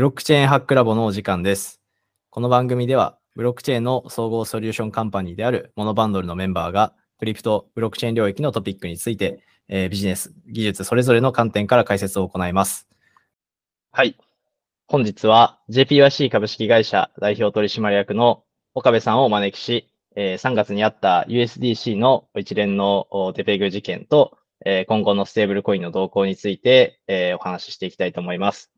ブロックチェーンハックラボのお時間です。この番組では、ブロックチェーンの総合ソリューションカンパニーであるモノバンドルのメンバーが、クリプト、ブロックチェーン領域のトピックについて、えービジネス、技術それぞれの観点から解説を行います。はい。本日は JPYC 株式会社代表取締役の岡部さんをお招きし、えー3月にあった USDC の一連のデペグ事件と、えー今後のステーブルコインの動向について、えーお話ししていきたいと思います。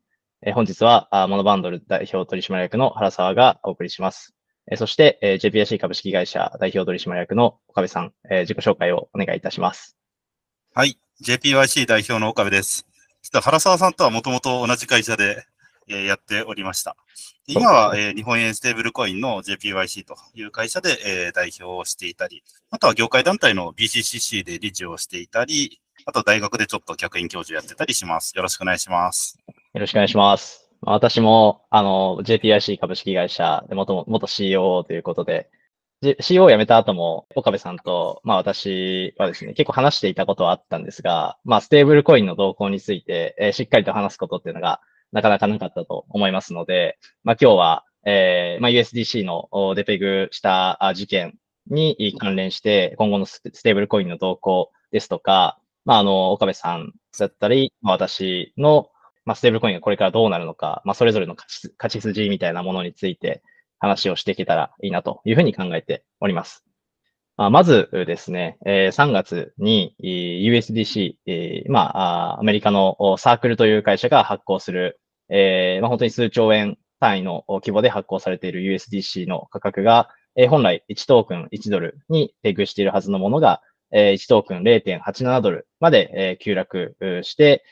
えー本日はあモノバンドル代表取締役の原沢がお送りします。えーそして、えー JPIC 株式会社代表取締役の岡部さん、えー自己紹介をお願いいたします。はい。JPYC 代表の岡部です。実は原沢さんとはもともと同じ会社で、えーやっておりました。で今は、えー日本円ステーブルコインの JPYC という会社で、えー代表をしていたり、あとは業界団体の BCCC で理事をしていたり、あと大学でちょっと客員教授やってたりします。よろしくお願いします。よろしくお願いします。私も、あの、JPIC 株式会社で元、元 CEO ということで、J- CEO を辞めた後も、岡部さんと、まあ私はですね、結構話していたことはあったんですが、まあステーブルコインの動向について、えーしっかりと話すことっていうのが、なかなかなかったと思いますので、まあ今日は、えーまあ USDC のデペグした事件に関連して、今後のスステーブルコインの動向ですとか、まああの、岡部さんだったり、まあ私の、まあ、ステーブルコインがこれからどうなるのか、まあ、それぞれの勝ち筋みたいなものについて話をしていけたらいいなというふうに考えております。まあまずですね、えー3月に USDC、えーまあ、アメリカのサークルという会社が発行する、えーまあ、本当に数兆円単位の規模で発行されている USDC の価格が、えー本来1トークン1ドルにペグしているはずのものが、えー1トークン0.87ドルまで、え急落して、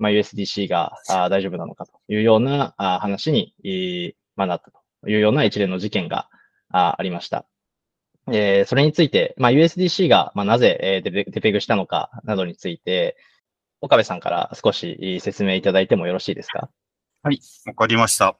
まあ、USDC があ大丈夫なのかというようなあ話に、えーまあ、なったというような一連の事件があありました。えーそれについて、まあ、USDC が、まあ、なぜ、えーデペグしたのかなどについて、岡部さんから少し説明いただいてもよろしいですか？はい。わかりました。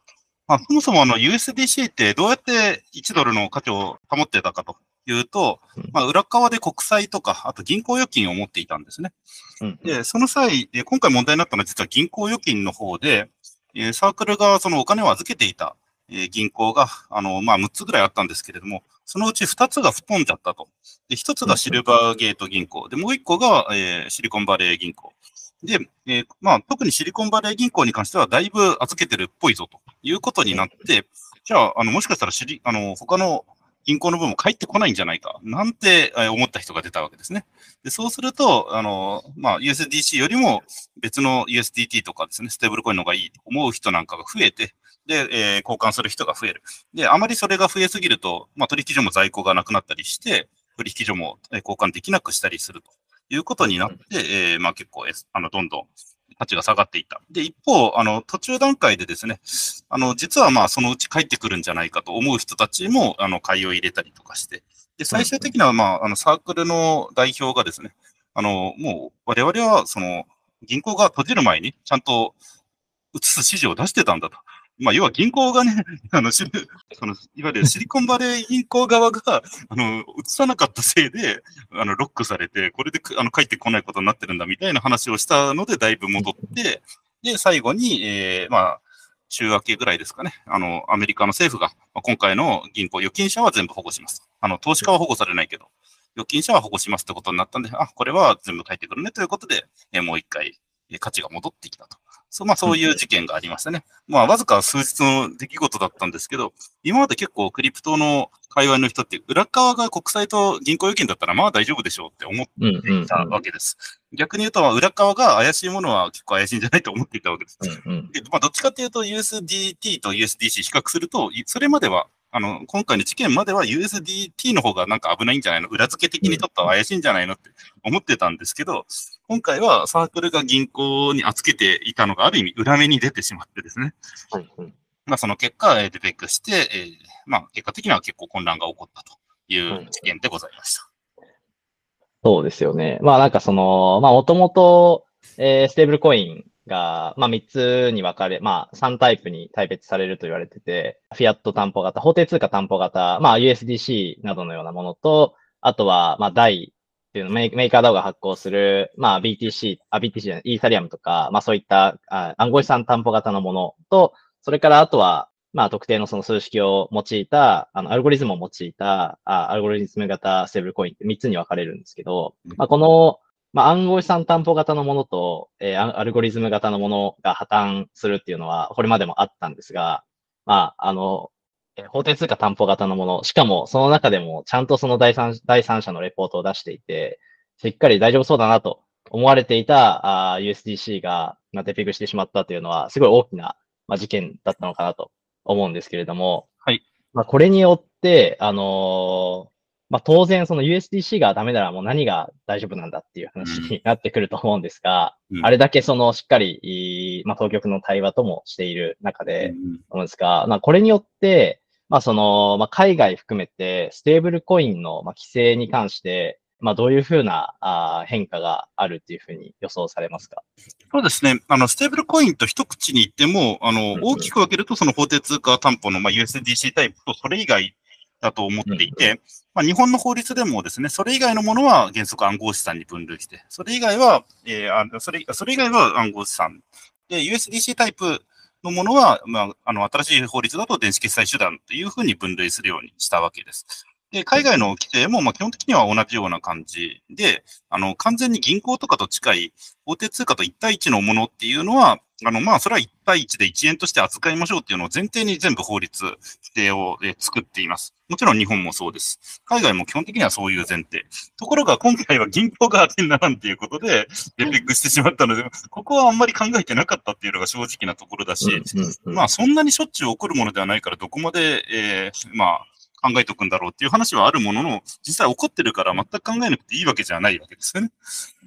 まあ、そもそもあの USDC ってどうやって1ドルの価値を保ってたかというとうん、まあ、裏側で国債とか、あと銀行預金を持っていたんですね。うん。で、その際、えー今回問題になったのは実は銀行預金の方で、えーサークルがそのお金を預けていた、えー銀行が、あの、まあ、6つぐらいあったんですけれども、そのうち2つが吹っ飛んじゃったと。で、1つがシルバーゲート銀行。で、もう1個が、えーシリコンバレー銀行。で、えーまあ、特にシリコンバレー銀行に関しては、だいぶ預けてるっぽいぞということになって、じゃあ、あの、もしかしたらシリ、あの、他の銀行の分も返ってこないんじゃないか、なんてえー思った人が出たわけですね。で、そうすると、あの、まあ、USDC よりも別の USDT とかですね、ステーブルコインの方がいいと思う人なんかが増えて、で、えー交換する人が増える。で、あまりそれが増えすぎると、まあ、取引所も在庫がなくなったりして、取引所もえー交換できなくしたりするということになって、えーまあ、結構、えーあの、どんどん価値が下がっていった。で、一方、あの、途中段階でですね、あの、実はまあ、そのうち帰ってくるんじゃないかと思う人たちも、あの、買いを入れたりとかして、で、最終的にはまあ、あの、サークルの代表がですね、あの、もう、我々は、その、銀行が閉じる前に、ちゃんと移す指示を出してたんだと。まあ、要は銀行がね、あの、その、いわゆるシリコンバレー銀行側が、あの、移さなかったせいで、あの、ロックされて、これで、あの、帰ってこないことになってるんだ、みたいな話をしたので、だいぶ戻って、で、最後に、えー、まあ、週明けぐらいですかね。あの、アメリカの政府が、まあ、今回の銀行、預金者は全部保護します。あの、投資家は保護されないけど、預金者は保護しますってことになったんで、あ、これは全部返ってくるねということで、えーもう一回、え価値が戻ってきたと。そう、まあそういう事件がありましたね。まあわずか数日の出来事だったんですけど、今まで結構クリプトの界隈の人って、裏側が国債と銀行預金だったらまあ大丈夫でしょうって思っうんうんうんていたわけです。逆に言うと、裏側が怪しいものは結構怪しいんじゃないと思っていたわけです。うんうんでまあ、どっちかというと USDT と USDC 比較すると、いそれまでは、あの、今回の事件までは USDT の方がなんか危ないんじゃないの？裏付け的にちょっと怪しいんじゃないの？って思ってたんですけど、今回はサークルが銀行に預けていたのがある意味裏目に出てしまってですね。うんうんまあその結果、えーデペックして、えーまあ結果的には結構混乱が起こったという事件でございました。そうですよね。まあなんかその、まあもともと、えーステーブルコインが、まあ3つに分かれ、まあ3タイプに大別されると言われてて、フィアット担保型、法定通貨担保型、まあ USDC などのようなものと、あとは、まあ DAI っていうの、メーメーカー DAO が発行する、まあ BTC、あ、BTC じゃない、イーサリアムとか、まあそういったあ暗号資産担保型のものと、それからあとは、まあ、特定のその数式を用いた、あの、アルゴリズムを用いた、あアルゴリズム型ステーブルコインって3つに分かれるんですけど、まあ、この、まあ、暗号資産担保型のものと、えー、アルゴリズム型のものが破綻するっていうのは、これまでもあったんですが、まあ、あの、えー、法定通貨担保型のもの、しかもその中でもちゃんとその第三第三者のレポートを出していて、しっかり大丈夫そうだなと思われていたあ USDC が、まあ、デピグしてしまったというのは、すごい大きな、まあ、事件だったのかなと思うんですけれども、はい。まあ、これによって、あのー、まあ、当然その USDC がダメならもう何が大丈夫なんだっていう話になってくると思うんですが、うん、あれだけそのしっかり、まあ、当局の対話ともしている中で、思うんですが、まあ、これによって、まあ、その、まあ、海外含めてステーブルコインの、まあ、規制に関して、まあ、どういうふうなあ変化があるっていうふうに予想されますか？そうですね。あの、ステーブルコインと一口に言っても、あの、大きく分けると、その法定通貨担保の、まあ、USDC タイプとそれ以外だと思っていて、まあ、日本の法律でもですね、それ以外のものは原則暗号資産に分類して、それ以外は、えー、あそれそれ以外は暗号資産。で、USDC タイプのものは、まあ、あの、新しい法律だと電子決済手段というふうに分類するようにしたわけです。で、海外の規定も、まあ、基本的には同じような感じで、あの、完全に銀行とかと近い法定通貨と1対1のものっていうのは、あの、まあ、それは1対1で1円として扱いましょうっていうのを前提に全部法律、規定を、え作っています。もちろん日本もそうです。海外も基本的にはそういう前提。ところが今回は銀行が当てにならんっていうことで、デペックしてしまったので、ここはあんまり考えてなかったっていうのが正直なところだし、まあ、そんなにしょっちゅう起こるものではないから、どこまで、えー、まあ、考えておくんだろうっていう話はあるものの、実際起こってるから全く考えなくていいわけじゃないわけですよね。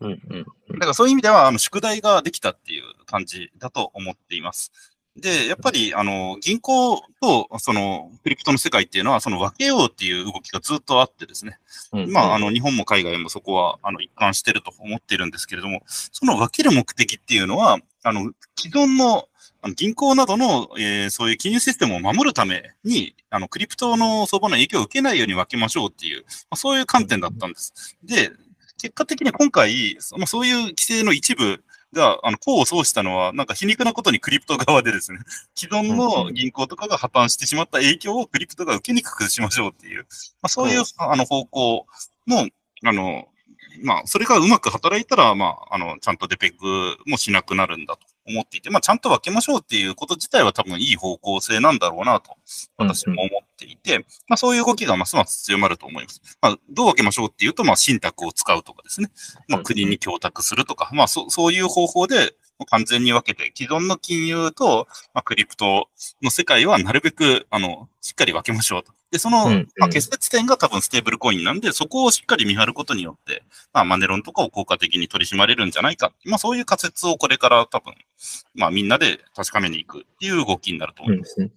うんうんだからそういう意味では、あの、宿題ができたっていう感じだと思っています。で、やっぱり、あの、銀行と、その、クリプトの世界っていうのは、その分けようっていう動きがずっとあってですね。うんまあ、あの、日本も海外もそこは、あの、一貫してると思ってるんですけれども、その分ける目的っていうのは、あの、既存のあの銀行などの、えー、そういう金融システムを守るために、あの、クリプトの相場の影響を受けないように分けましょうっていう、まあ、そういう観点だったんです。で、結果的に今回、まあ、そういう規制の一部が、あの、功を奏したのは、なんか皮肉なことにクリプト側でですね、既存の銀行とかが破綻してしまった影響をクリプトが受けにくくしましょうっていう、まあ、そういう、あの、方向の、あの、まあ、それがうまく働いたら、まあ、あの、ちゃんとデペグもしなくなるんだと思っていて、まあ、ちゃんと分けましょうっていうこと自体は多分いい方向性なんだろうなと、私も思っていて、うんうん、まあ、そういう動きがますます強まると思います。まあ、どう分けましょうっていうと、まあ、信託を使うとかですね、まあ、国に供託するとか、まあ、そそういう方法で、完全に分けて、既存の金融と、まあ、クリプトの世界はなるべく、あの、しっかり分けましょうと。で、その、まあ、結節点が多分ステーブルコインなんで、そこをしっかり見張ることによって、まあ、マネロンとかを効果的に取り締まれるんじゃないか。まあ、そういう仮説をこれから多分、まあ、みんなで確かめに行くっていう動きになると思います。うん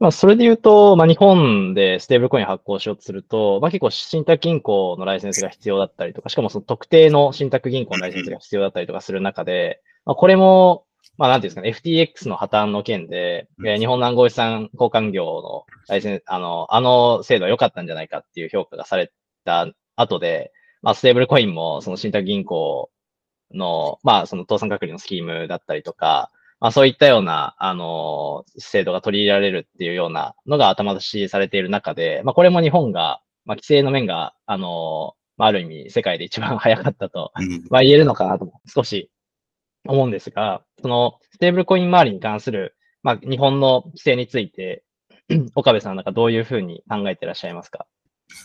まあ、それで言うと、まあ、日本でステーブルコイン発行しようとすると、まあ、結構信託銀行のライセンスが必要だったりとか、しかもその特定の信託銀行のライセンスが必要だったりとかする中で、まあ、これも、まあ、なんていうんですかね、FTX の破綻の件で、うん、えー、日本の暗号資産交換業のあの、あの制度は良かったんじゃないかっていう評価がされた後で、まあ、ステーブルコインも、その信託銀行の、まあ、その倒産隔離のスキームだったりとか、まあ、そういったような、あの、制度が取り入れられるっていうようなのが頭出しされている中で、まあ、これも日本が、まあ、規制の面が、あの、まあ、ある意味、世界で一番早かったと、まあ、言えるのかなと、少し思うんですが、そのステーブルコイン周りに関する、まあ、日本の規制について、岡部さんなんかどういうふうに考えていらっしゃいますか？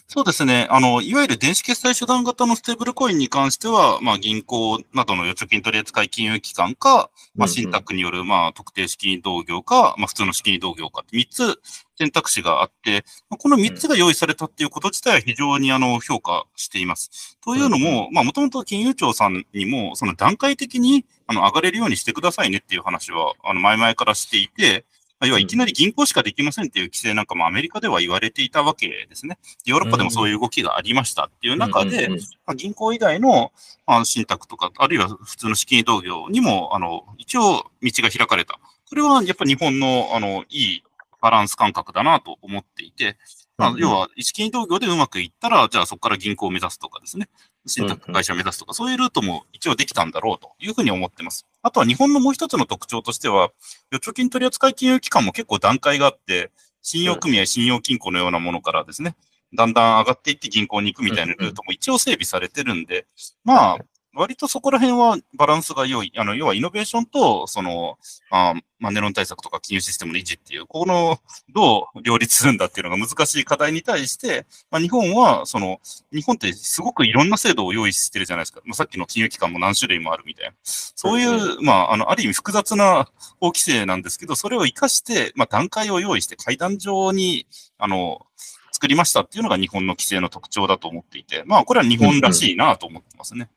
そうですね。あの、いわゆる電子決済手段型のステーブルコインに関しては、まあ、銀行などの預貯金取扱金融機関か、まあ、信託による、まあ、特定資金同業か、まあ、普通の資金同業か3つ選択肢があって、この3つが用意されたっていうこと自体は非常にあの評価しています。というのも、まあ、もともと金融庁さんにも、その段階的にあの上がれるようにしてくださいねっていう話は、あの前々からしていて、要はいきなり銀行しかできませんっていう規制なんかもアメリカでは言われていたわけですね。ヨーロッパでもそういう動きがありましたっていう中で、まあ、銀行以外の、まあ、信託とか、あるいは普通の資金同業にも、あの、一応道が開かれた。これはやっぱり日本の、あの、いいバランス感覚だなと思っていて、まあ、要は、資金同業でうまくいったら、じゃあそこから銀行を目指すとかですね。信託会社を目指すとか、そういうルートも一応できたんだろうというふうに思ってます。あとは日本のもう一つの特徴としては、預貯金取扱金融機関も結構段階があって、信用組合、信用金庫のようなものからですね、だんだん上がっていって銀行に行くみたいなルートも一応整備されてるんで、まあ、割とそこら辺はバランスが良い。あの、要はイノベーションと、その、あマネロン対策とか金融システムの維持っていう、この、どう両立するんだっていうのが難しい課題に対して、まあ、日本は、その、日本ってすごくいろんな制度を用意してるじゃないですか。まあ、さっきの金融機関も何種類もあるみたいな。そういう、まあ、あの、ある意味複雑な法規制なんですけど、それを活かして、まあ、段階を用意して階段上に、あの、作りましたっていうのが日本の規制の特徴だと思っていて、まあ、これは日本らしいなと思ってますね。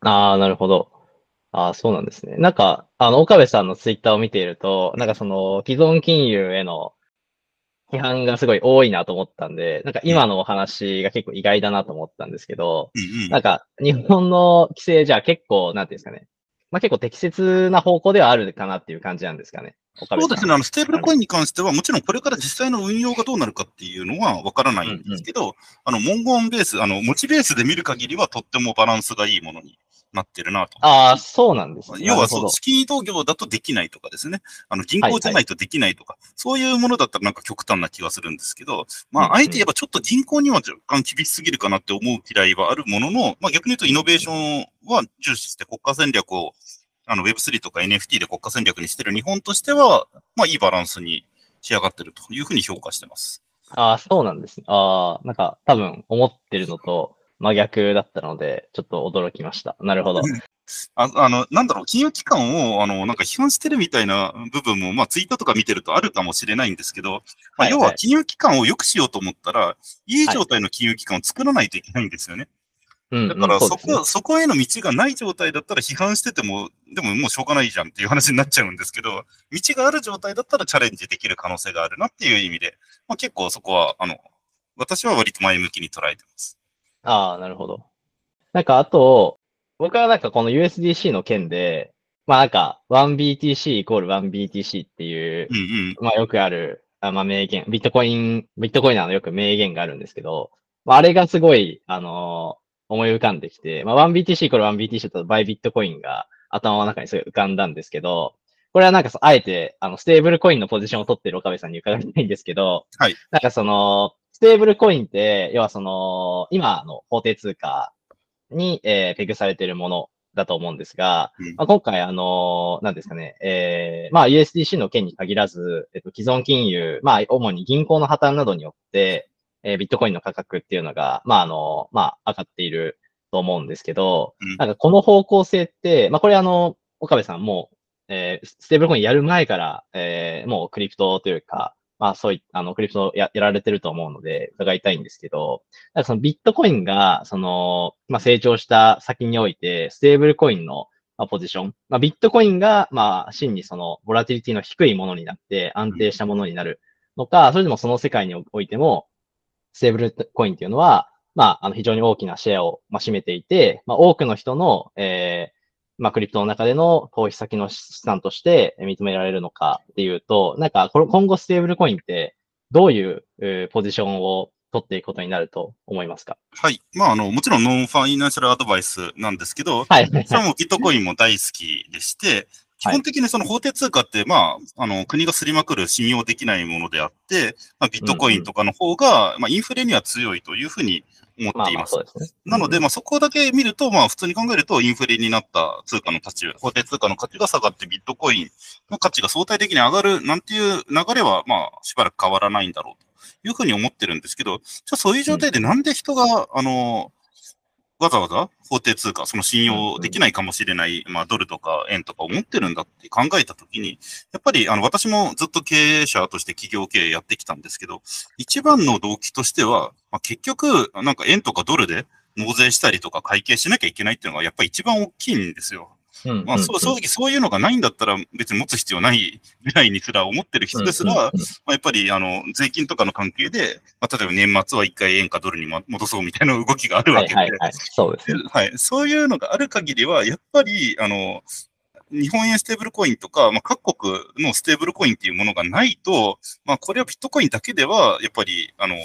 ああ、なるほど。ああ、そうなんですね。なんか、あの、岡部さんのツイッターを見ていると、なんかその、既存金融への批判がすごい多いなと思ったんで、なんか今のお話が結構意外だなと思ったんですけど、うんうん、なんか、日本の規制じゃ結構、なんていうんですかね。まあ結構適切な方向ではあるかなっていう感じなんですかね。そうですね。あの、ステーブルコインに関しては、もちろんこれから実際の運用がどうなるかっていうのはわからないんですけど、うんうん、あの、文言ベース、あの、持ちベースで見る限りはとってもバランスがいいものになってるなと。ああ、そうなんですね。要はそう、資金移動業だとできないとかですね。あの、銀行じゃないとできないとか、はいはい、そういうものだったらなんか極端な気がするんですけど、まあ、あえて言えばちょっと銀行には若干厳しすぎるかなって思う嫌いはあるものの、まあ逆に言うとイノベーションは重視して国家戦略を、あの Web3 とか NFT で国家戦略にしてる日本としては、まあいいバランスに仕上がってるというふうに評価してます。ああ、そうなんですね。ああ、なんか多分思ってるのと、真逆だったので、ちょっと驚きました。なるほど。ああの、なんだろう、金融機関を、あの、なんか批判してるみたいな部分も、まあ、ツイーとか見てるとあるかもしれないんですけど、まあ、要は金融機関を良くしようと思ったら、いい状態の金融機関を作らないといけないんですよね。だからそこ、そね、そこへの道がない状態だったら批判してても、でももうしょうがないじゃんっていう話になっちゃうんですけど、道がある状態だったらチャレンジできる可能性があるなっていう意味で、まあ、結構そこは、あの、私は割と前向きに捉えてます。ああ、なるほど。なんかあと、僕はなんかこの USDC の件で、まあなんか 1BTC イコール 1BTC っていう、うんうん、まあよくある、あまあ名言、ビットコイン、ビットコイナーのよく名言があるんですけど、まああれがすごい、あのー、思い浮かんできて、まあ 1BTC イコール 1BTC だとバイビットコインが頭の中にすごい浮かんだんですけど、これはなんかあえて、あの、ステーブルコインのポジションを取ってる岡部さんに伺いたいんですけど、はい。なんかその、ステーブルコインって、要はその、今の法定通貨に、えー、ペグされているものだと思うんですが、うん、まあ、今回、あのー、なんですかね、えー、まあ、USDC の件に限らず、えっと、既存金融、まあ、主に銀行の破綻などによって、えー、ビットコインの価格っていうのが、まあ、あの、まあ、上がっていると思うんですけど、うん、なんかこの方向性って、まあ、これあの、岡部さんも、えー、ステーブルコインやる前から、えー、もうクリプトというか、まあそういった、あの、クリプトややられてると思うので、伺いたいんですけど、なんかそのビットコインが、その、まあ成長した先において、ステーブルコインの、まあ、ポジション、まあビットコインが、まあ真にその、ボラティリティの低いものになって、安定したものになるのか、それでもその世界においても、ステーブルコインっていうのは、まあ、あの、非常に大きなシェアを、まあ、占めていて、まあ、多くの人の、えまあ、クリプトの中での投資先の資産として認められるのかっていうと、なんか、今後ステーブルコインってどういう、えー、ポジションを取っていくことになると思いますか？はい。まあ、あの、もちろん non-financial advice なんですけど、はい。それもビットコインも大好きでして、基本的にその法定通貨って、まあ、あの、国がすりまくる信用できないものであって、まあ、ビットコインとかの方が、まあ、インフレには強いというふうに思っています。まあ、まあね、なので、まあ、そこだけ見ると、まあ、普通に考えると、インフレになった通貨の価値、法定通貨の価値が下がって、ビットコインの価値が相対的に上がるなんていう流れは、まあ、しばらく変わらないんだろうというふうに思ってるんですけど、じゃあそういう状態でなんで人が、うん、あの、わざわざ？法定通貨、その信用できないかもしれない、まあ、ドルとか円とかを持ってるんだって考えたときに、やっぱり、あの、私もずっと経営者として企業経営やってきたんですけど、一番の動機としては、まあ、結局、なんか円とかドルで納税したりとか会計しなきゃいけないっていうのがやっぱり一番大きいんですよ。まあ、そう正直そういうのがないんだったら別に持つ必要ないぐらいにすら思ってる人ですら、まあ、やっぱりあの税金とかの関係で、まあ、例えば年末は一回円かドルに戻そうみたいな動きがあるわけで、はいはいはい、そうです、はい、そういうのがある限りは、やっぱりあの日本円ステーブルコインとか、まあ、各国のステーブルコインっていうものがないと、まあ、これはビットコインだけでは、やっぱり、あの、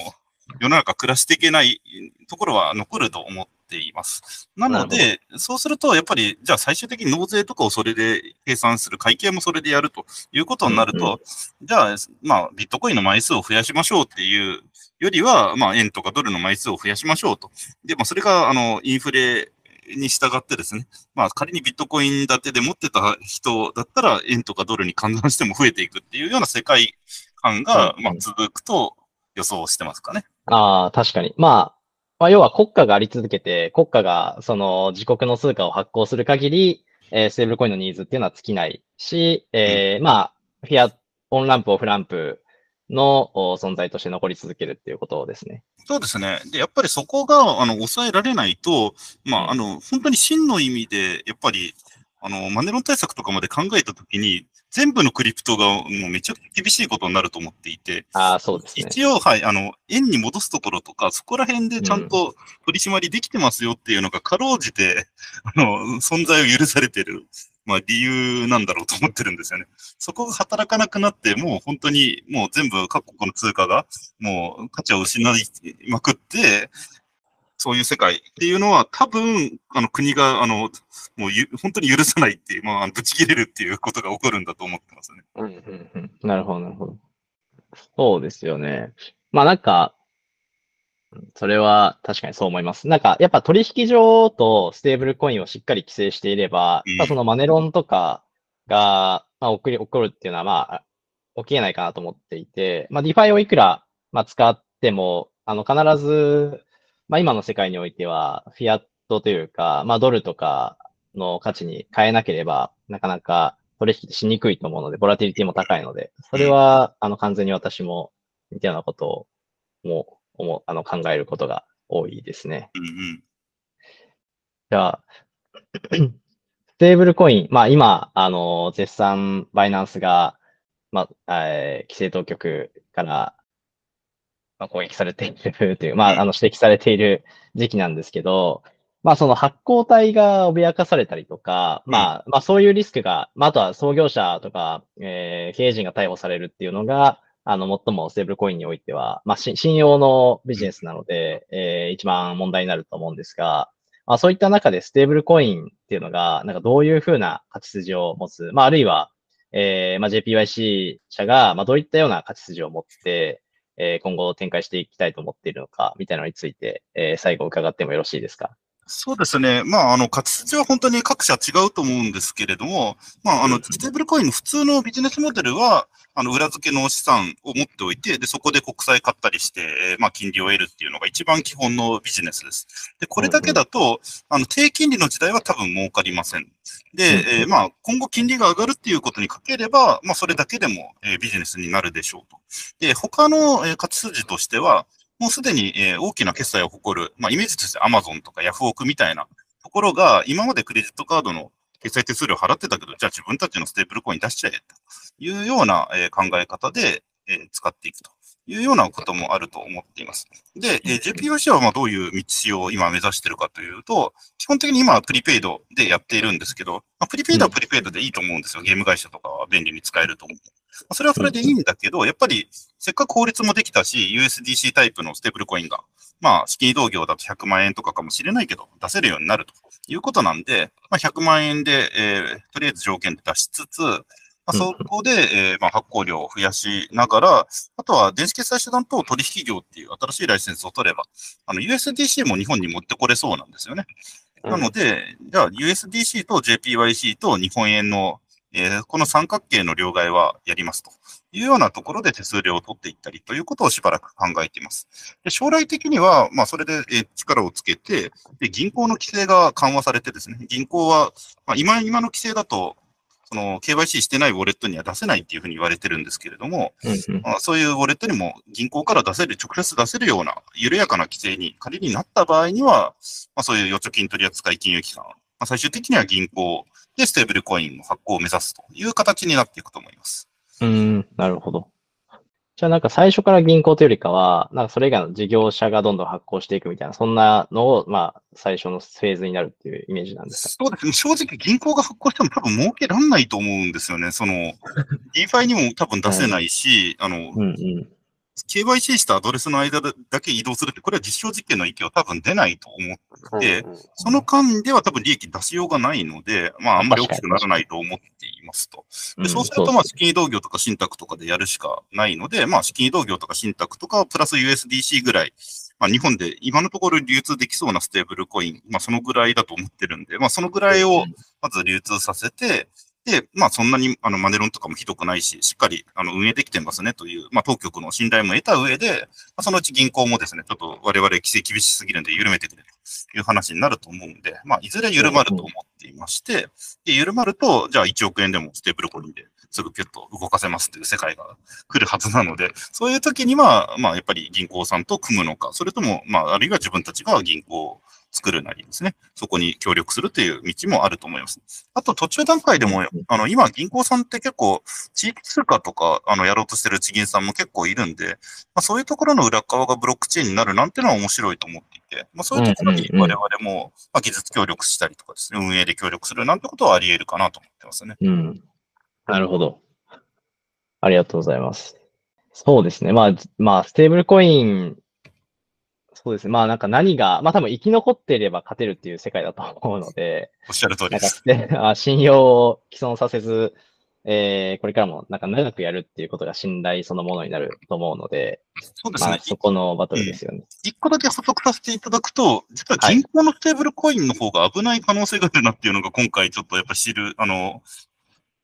世の中暮らしていけないところは残ると思ってっています。なので、そうすると、やっぱり、じゃあ最終的に納税とかをそれで計算する、会計もそれでやるということになると、うんじゃあ、まあ、ビットコインの枚数を増やしましょうっていうよりは、まあ、円とかドルの枚数を増やしましょうと。で、まあ、それが、あの、インフレに従ってですね、まあ、仮にビットコイン建てで持ってた人だったら、円とかドルに換算しても増えていくっていうような世界観が、うんまあ、続くと予想してますかね。ああ、確かに。まあ、まあ、要は国家があり続けて、国家がその自国の通貨を発行する限り、えーステーブルコインのニーズっていうのは尽きないし、えーまあ、フィア、オンランプ、オフランプのお存在として残り続けるっていうことですね。そうですね。で、やっぱりそこが、あの、抑えられないと、まあ、あの、本当に真の意味で、やっぱり、あの、マネロン対策とかまで考えたときに、全部のクリプトがもうめちゃくちゃ厳しいことになると思っていて、ああ、そうですね。一応、はい、あの、円に戻すところとか、そこら辺でちゃんと取り締まりできてますよっていうのが、かろうじて、あの、存在を許されてる、まあ、理由なんだろうと思ってるんですよね。そこが働かなくなって、もう本当に、もう全部各国の通貨が、もう価値を失いまくって、そういう世界っていうのは、多分、あの、国が、あの、もうゆ、本当に許さないっていう、まあぶち切れるっていうことが起こるんだと思ってますね。うんうんうんなるほど、なるほど。そうですよね。まあなんか、うんそれは確かにそう思います。なんか、やっぱ取引所とステーブルコインをしっかり規制していれば、うんそのマネロンとかが、まあ、起こり起こるっていうのは、まあ、起きえないかなと思っていて、まあ、 DeFi をいくら、まあ、使っても、あの、必ず、まあ、今の世界においては、フィアットというか、まあ、ドルとかの価値に変えなければ、なかなか取引しにくいと思うので、ボラティリティも高いので、それは、あの、完全に私も似たようなことを、もう、思う、あの、考えることが多いですね。うんうん。じゃあ、ステーブルコイン、まあ今、あの、絶賛バイナンスが、まあ、えー規制当局から、まあ、攻撃されているという、まあ、あの、指摘されている時期なんですけど、まあ、その発行体が脅かされたりとか、まあ、まあ、そういうリスクが、まあ、あとは創業者とか、えー経営陣が逮捕されるっていうのが、あの、最もステーブルコインにおいては、まあ、し信用のビジネスなので、えー一番問題になると思うんですが、まあ、そういった中でステーブルコインっていうのが、なんかどういうふうな価値筋を持つ、まあ、あるいは、えーまあ、JPYC 社が、まあ、どういったような価値筋を持って、え今後展開していきたいと思っているのか、みたいなのについて、え最後伺ってもよろしいですか？そうですね。まあ、あの、価値筋は本当に各社違うと思うんですけれども、まあ、あの、ステーブルコインの普通のビジネスモデルは、あの、裏付けの資産を持っておいて、で、そこで国債買ったりして、えーまあ、金利を得るっていうのが一番基本のビジネスです。で、これだけだと、あの、低金利の時代は多分儲かりません。で、えーまあ、今後金利が上がるっていうことにかければ、まあ、それだけでも、えービジネスになるでしょうと。で、他の、えー価値筋としては、もうすでに、えー大きな決済を誇る、まあ、イメージとして Amazon とかヤフオクみたいなところが、今までクレジットカードの決済手数料払ってたけど、じゃあ自分たちのステーブルコイン出しちゃえというような、えー考え方で、えー使っていくというようなこともあると思っています。で、えー JPYC はまあどういう道を今目指しているかというと、基本的に今はプリペイドでやっているんですけど、まあ、プリペイドはプリペイドでいいと思うんですよ。ゲーム会社とかは便利に使えると思う。まあそれはそれでいいんだけど、やっぱりせっかく法律もできたし、USDC タイプのステーブルコインが、まあ、資金移動業だと100万円とかかもしれないけど、出せるようになるということなんで、まあ、100万円で、えーとりあえず条件で出しつつ、まあ、そこで、えーまあ、発行量を増やしながら、あとは電子決済手段と取引業っていう新しいライセンスを取れば、あの USDC も日本に持ってこれそうなんですよね。なので、じゃあ USDC と JPYC と日本円の、えーこの三角形の両替はやりますというようなところで手数料を取っていったりということをしばらく考えています。で将来的には、まあ、それで、えー力をつけてで、銀行の規制が緩和されてですね、銀行は、まあ、今、今の規制だと、その KYC してないウォレットには出せないっていうふうに言われてるんですけれども、まあ、そういうウォレットにも銀行から出せる、直接出せるような緩やかな規制に仮になった場合には、まあ、そういう預貯金取扱金融機関、まあ、最終的には銀行でステーブルコインの発行を目指すという形になっていくと思います。うーん、なるほど。じゃあなんか最初から銀行というよりかは、なんかそれ以外の事業者がどんどん発行していくみたいな、そんなのを、まあ、最初のフェーズになるっていうイメージなんですか？そうですね。正直銀行が発行しても多分儲けらんないと思うんですよね。その、DeFi にも多分出せないし、あの、うんうん。KYC したアドレスの間だけ移動するって、これは実証実験の域は多分出ないと思ってて、その間では多分利益出しようがないので、まあ、あんまり大きくならないと思っていますと。でそうすると、まあ、資金移動業とか信託とかでやるしかないので、まあ、資金移動業とか信託とか、プラス USDC ぐらい、まあ、日本で今のところ流通できそうなステーブルコイン、まあ、そのぐらいだと思ってるんで、まあ、そのぐらいをまず流通させて、で、まあそんなにあのマネロンとかもひどくないし、しっかりあの運営できてますねという、まあ当局の信頼も得た上で、まあ、そのうち銀行もですね、ちょっと我々規制厳しすぎるんで緩めてくれという話になると思うんで、まあいずれ緩まると思っていまして、で、緩まると、じゃあ1億円でもステーブルコインですぐピュッと動かせますっていう世界が来るはずなので、そういう時には、まあやっぱり銀行さんと組むのか、それとも、まああるいは自分たちが銀行作るなりですね、そこに協力するという道もあると思います。あと途中段階でも、あの、今銀行さんって結構地域通貨とか、あの、やろうとしてる地銀さんも結構いるんで、まあ、そういうところの裏側がブロックチェーンになるなんてのは面白いと思っていて、まあ、そういうところに我々も、まあ、技術協力したりとかですね、運営で協力するなんてことはあり得るかなと思ってますね。うん。なるほど。ありがとうございます。そうですね。まあ、まあ、ステーブルコインそうですね。まあなんか何が、まあ多分生き残っていれば勝てるっていう世界だと思うので、おっしゃる通りです。あ信用を既存させず、えー、これからもなんか長くやるっていうことが信頼そのものになると思うので、そうですね。まあ、そこのバトルですよね。一、個だけ補足させていただくと、実は銀行のステーブルコインの方が危ない可能性があるなっていうのが今回ちょっとやっぱ知る、あの、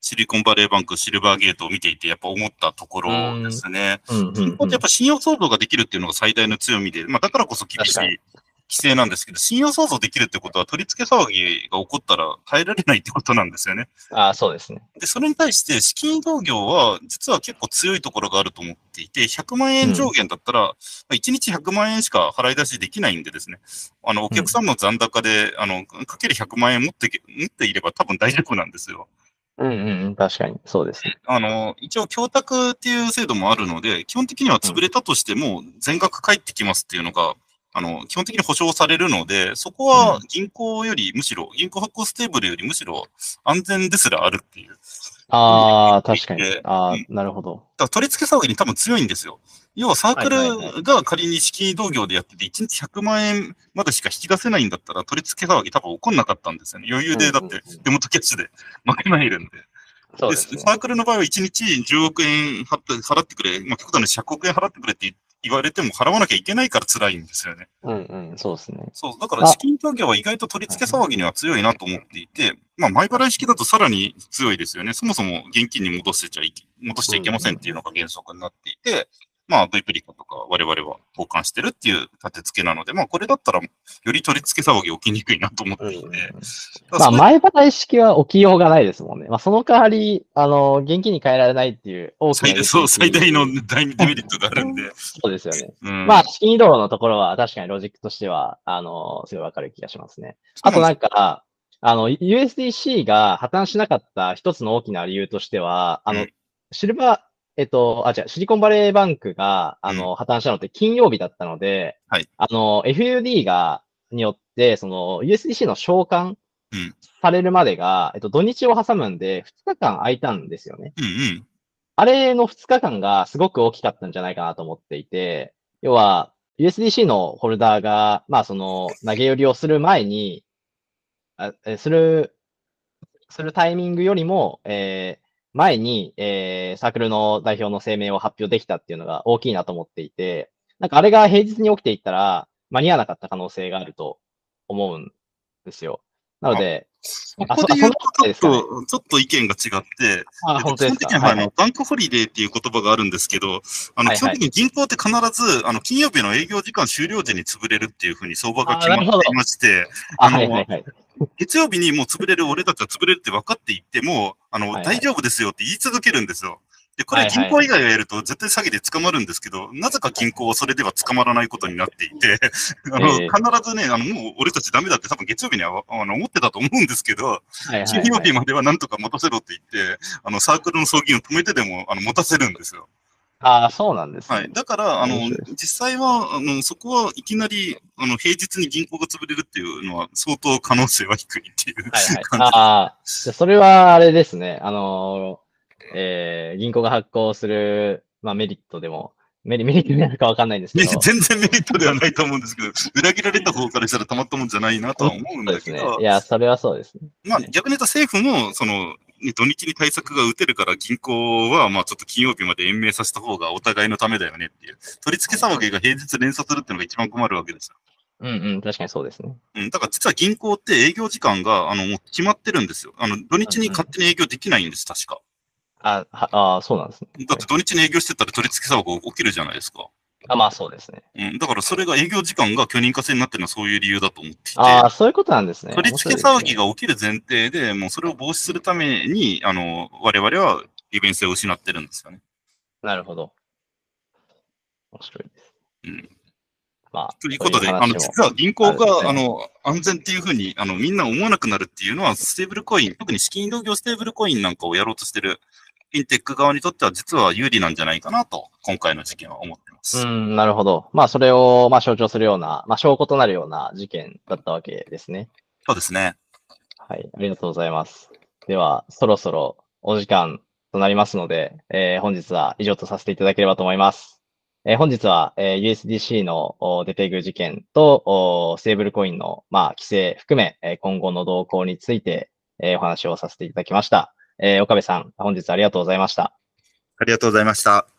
シリコンバレーバンク、シルバーゲートを見ていて、やっぱ思ったところですね。銀行ってやっぱ信用創造ができるっていうのが最大の強みで、まあだからこそ厳しい規制なんですけど、信用創造できるってことは取り付け騒ぎが起こったら耐えられないってことなんですよね。ああ、そうですね。で、それに対して資金移動業は実は結構強いところがあると思っていて、100万円上限だったら、うん、1日100万円しか払い出しできないんでですね、あの、お客さんの残高で、うん、あの、かける100万円持って、持っていれば多分大丈夫なんですよ。うんうんうん、確かに、そうです。あの、一応、供託っていう制度もあるので、基本的には潰れたとしても、全額返ってきますっていうのが、あの、基本的に保証されるので、そこは銀行よりむしろ、銀行発行ステーブルよりむしろ安全ですらあるっていう。ああ、確かに。ああ、なるほど。だ取り付け騒ぎに多分強いんですよ。要は Circle が仮に資金移動業でやってて、1日100万円までしか引き出せないんだったら、取り付け騒ぎ多分起こんなかったんですよね。余裕で、だって手元キャッシュで負けないるんで。そうです、ね、 Circle の場合は1日10億円払ってくれ、まあ、極端に100億円払ってくれって言われても払わなきゃいけないから辛いんですよね。うんうん、そうですね。そう、だから資金投業は意外と取り付け騒ぎには強いなと思っていて、まあ前払い式だとさらに強いですよね。そもそも現金に戻せちゃい、戻しちゃいけませんっていうのが原則になっていて、まあ、ドイプリカとか我々は交換してるっていう立て付けなので、まあ、これだったら、より取り付け騒ぎ起きにくいなと思っていて。まあ、前払い式は起きようがないですもんね。まあ、その代わり、あの、現金に変えられないっていう大きなそう、最大の大デメリットがあるんで。そうですよね。うん、まあ、資金移動のところは確かにロジックとしては、あの、すごいわかる気がしますね。あとなんか、あの、USDC が破綻しなかった一つの大きな理由としては、あの、うん、シルバー、えっと、あ、じゃシリコンバレーバンクが、あの、破綻したのって金曜日だったので、はい。あの、FUD が、によって、その、USDC の召喚されるまでが、えっと、土日を挟むんで、2日間空いたんですよね。うんうん。あれの2日間がすごく大きかったんじゃないかなと思っていて、要は、USDC のホルダーが、まあ、その、投げ売りをする前に、あする、するタイミングよりも、えー、前に、えー、サークルの代表の声明を発表できたっていうのが大きいなと思っていて、なんかあれが平日に起きていったら、間に合わなかった可能性があると思うんですよ。なので、ここで言うと、ちょっと、ちょっと意見が違って、あ本当ですか？基本的には、あの、バンクホリデーっていう言葉があるんですけど、あの、基本的に銀行って必ず、あの、金曜日の営業時間終了時に潰れるっていうふうに相場が決まっていまして、あの、月曜日にもう潰れる、俺たちは潰れるって分かっていっても、あの、大丈夫ですよって言い続けるんですよ。で、これ銀行以外がやると絶対詐欺で捕まるんですけど、なぜか銀行はそれでは捕まらないことになっていて、あの、必ずね、あの、もう俺たちダメだって多分月曜日にはあの思ってたと思うんですけど、金曜日まではなんとか持たせろって言って、あの、サークルの送金を止めてでも、あの、持たせるんですよ。ああ、そうなんです、ね、はい。だから、あの、実際は、あの、そこはいきなり、あの、平日に銀行が潰れるっていうのは、相当可能性は低いっていう感じ。はいはい、ああ、それはあれですね。あの、えー、銀行が発行する、まあ、メリットでもメリ メリットになるかわかんないんですけど。全然メリットではないと思うんですけど、裏切られた方からしたらたまったもんじゃないなとは思うんだけど。ね、いや、それはそうですね。まあ、逆に言うと政府も、その、土日に対策が打てるから銀行は、まあちょっと金曜日まで延命させた方がお互いのためだよねっていう。取り付け騒ぎが平日連鎖するっていうのが一番困るわけですよ。うんうん、確かにそうですね。うん、だから実は銀行って営業時間が、あの、もう決まってるんですよ。あの、土日に勝手に営業できないんです、確か。あ、はあ、そうなんですね。だって土日に営業してたら取り付け騒ぎ起きるじゃないですか。あまあそうですね。うん。だからそれが営業時間が許認可制になってるのはそういう理由だと思っていて。ああ、そういうことなんですね。取り付け騒ぎが起きる前提で、もうそれを防止するために、あの、我々は利便性を失ってるんですよね。なるほど。面白いです。うん。まあ。ということで、あの、実は銀行が、ね、あの、安全っていうふうに、あの、みんな思わなくなるっていうのは、ステーブルコイン、特に資金移動業ステーブルコインなんかをやろうとしてるフィンテック側にとっては実は有利なんじゃないかなと、今回の事件は思ってます。うん、なるほど。まあ、それを、まあ、象徴するような、まあ、証拠となるような事件だったわけですね。そうですね。はい、ありがとうございます。では、そろそろお時間となりますので、えー、本日は以上とさせていただければと思います。えー、本日は、えー、USDC のデペグ事件とステーブルコインの、まあ、規制含め、えー、今後の動向について、えー、お話をさせていただきました。えー、岡部さん、本日ありがとうございました。ありがとうございました。